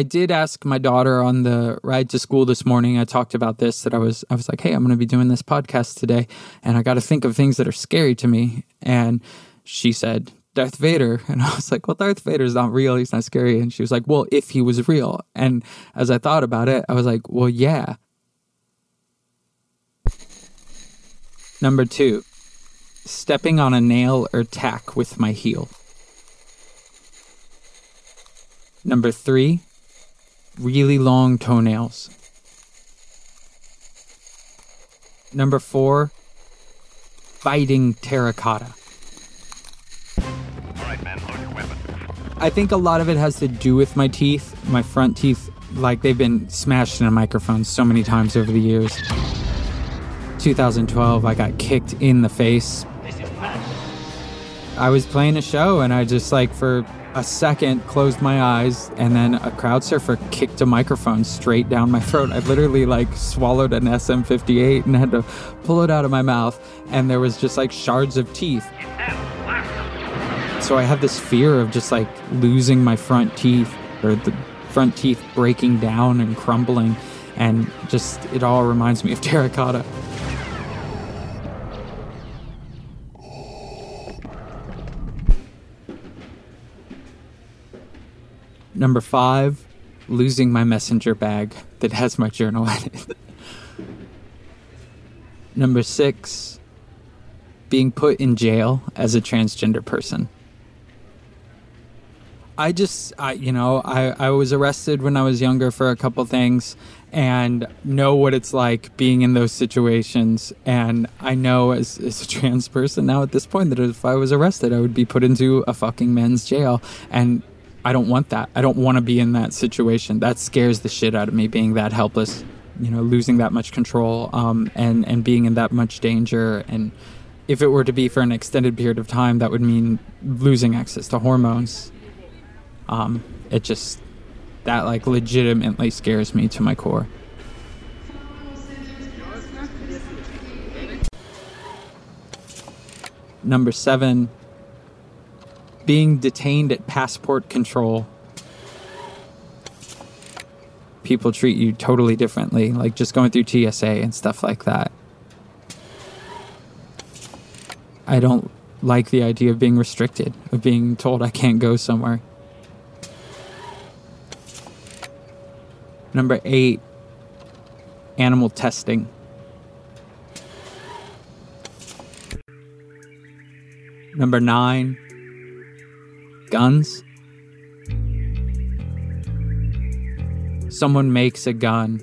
I did ask my daughter on the ride to school this morning. I talked about this that I was I was like, "Hey, I'm going to be doing this podcast today, and I got to think of things that are scary to me." And she said, "Darth Vader." And I was like, "Well, Darth Vader's not real. He's not scary." And she was like, "Well, if he was real." And as I thought about it, I was like, "Well, yeah." Number 2. Stepping on a nail or tack with my heel. Number 3 really long toenails. Number four, biting terracotta. I think a lot of it has to do with my teeth. My front teeth, like they've been smashed in a microphone so many times over the years. 2012, I got kicked in the face. I was playing a show and I just like for a second, closed my eyes, and then a crowd surfer kicked a microphone straight down my throat. I literally like swallowed an SM58 and had to pull it out of my mouth, and there was just like shards of teeth. So I have this fear of just like losing my front teeth or the front teeth breaking down and crumbling, and just it all reminds me of terracotta. Number five, losing my messenger bag that has my journal in it. Number six, being put in jail as a transgender person. I just, I, you know, I, I was arrested when I was younger for a couple things and know what it's like being in those situations. And I know as, as a trans person now at this point that if I was arrested, I would be put into a fucking men's jail. And I don't want that. I don't want to be in that situation. That scares the shit out of me, being that helpless, you know, losing that much control, um, and and being in that much danger. And if it were to be for an extended period of time, that would mean losing access to hormones. Um, it just that like legitimately scares me to my core. Number seven, being detained at passport control. People treat you totally differently, like just going through TSA and stuff like that. I don't like the idea of being restricted, of being told I can't go somewhere. Number eight, animal testing. Number nine, guns. Someone makes a gun,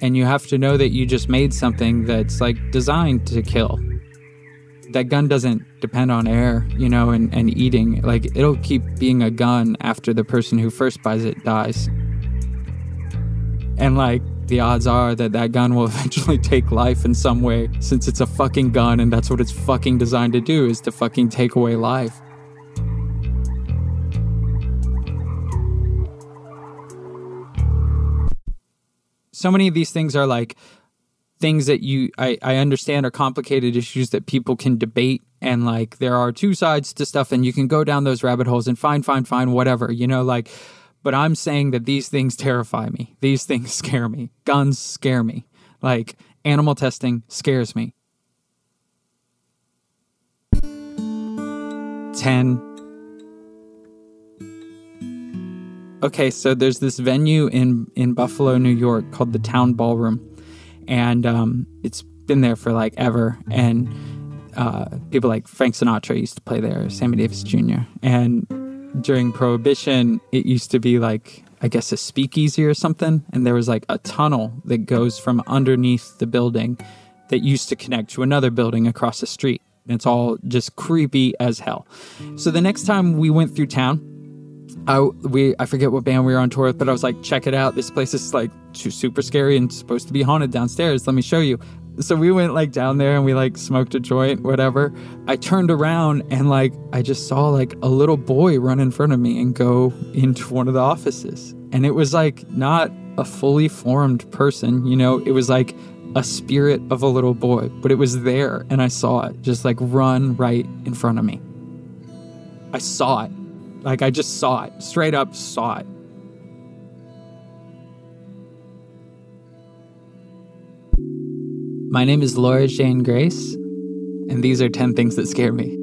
and you have to know that you just made something that's like designed to kill. That gun doesn't depend on air, you know, and, and eating. Like, it'll keep being a gun after the person who first buys it dies. And, like, the odds are that that gun will eventually take life in some way since it's a fucking gun and that's what it's fucking designed to do is to fucking take away life. So many of these things are like things that you I, I understand are complicated issues that people can debate and like there are two sides to stuff and you can go down those rabbit holes and find find find whatever you know like but i'm saying that these things terrify me. These things scare me. Guns scare me. Like animal testing scares me. 10 okay, so there's this venue in in Buffalo, New York called the Town Ballroom, and um, it's been there for like ever. And uh, people like Frank Sinatra used to play there, Sammy Davis Jr. And during Prohibition, it used to be like I guess a speakeasy or something, and there was like a tunnel that goes from underneath the building that used to connect to another building across the street. And it's all just creepy as hell. So the next time we went through town, I we I forget what band we were on tour with, but I was like, check it out. This place is like super scary and supposed to be haunted downstairs. Let me show you. So we went like down there and we like smoked a joint, whatever. I turned around and like I just saw like a little boy run in front of me and go into one of the offices. And it was like not a fully formed person, you know, it was like a spirit of a little boy, but it was there and I saw it just like run right in front of me. I saw it. Like I just saw it, straight up saw it. My name is Laura Jane Grace, and these are 10 things that scare me.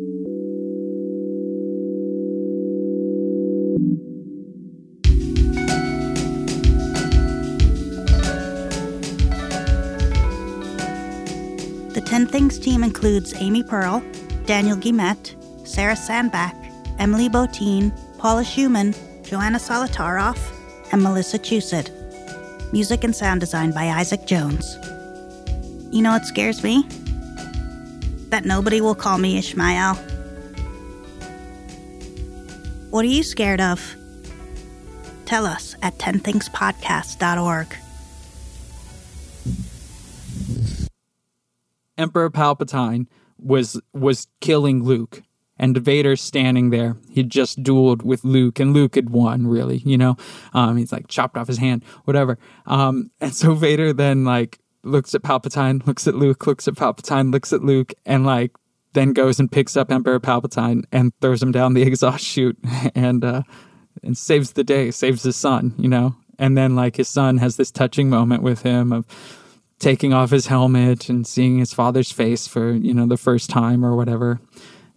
The 10 Things team includes Amy Pearl, Daniel Guillemette, Sarah Sandbach, Emily Botein, Paula Szuchman, Joanna Solotaroff, and Melissa Chusett. Music and sound design by Isaac Jones. You know what scares me? That nobody will call me Ishmael. What are you scared of? Tell us at 10thingspodcast.org. Emperor Palpatine was was killing Luke and Vader standing there. He'd just dueled with Luke, and Luke had won, really, you know? Um, he's like chopped off his hand, whatever. Um, and so Vader then, like, looks at Palpatine, looks at Luke, looks at Palpatine, looks at Luke, and like then goes and picks up Emperor Palpatine and throws him down the exhaust chute and uh, and saves the day, saves his son, you know. And then like his son has this touching moment with him of taking off his helmet and seeing his father's face for you know the first time or whatever.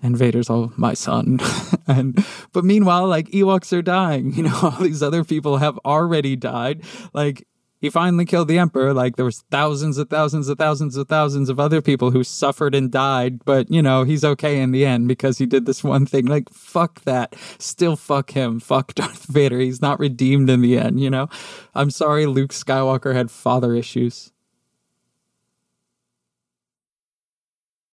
And Vader's all my son, and but meanwhile, like Ewoks are dying. You know, all these other people have already died. Like he finally killed the emperor like there was thousands and thousands and thousands and thousands of other people who suffered and died but you know he's okay in the end because he did this one thing. Like fuck that. Still fuck him. Fuck darth vader. He's not redeemed in the end you know? I'm sorry luke skywalker had father issues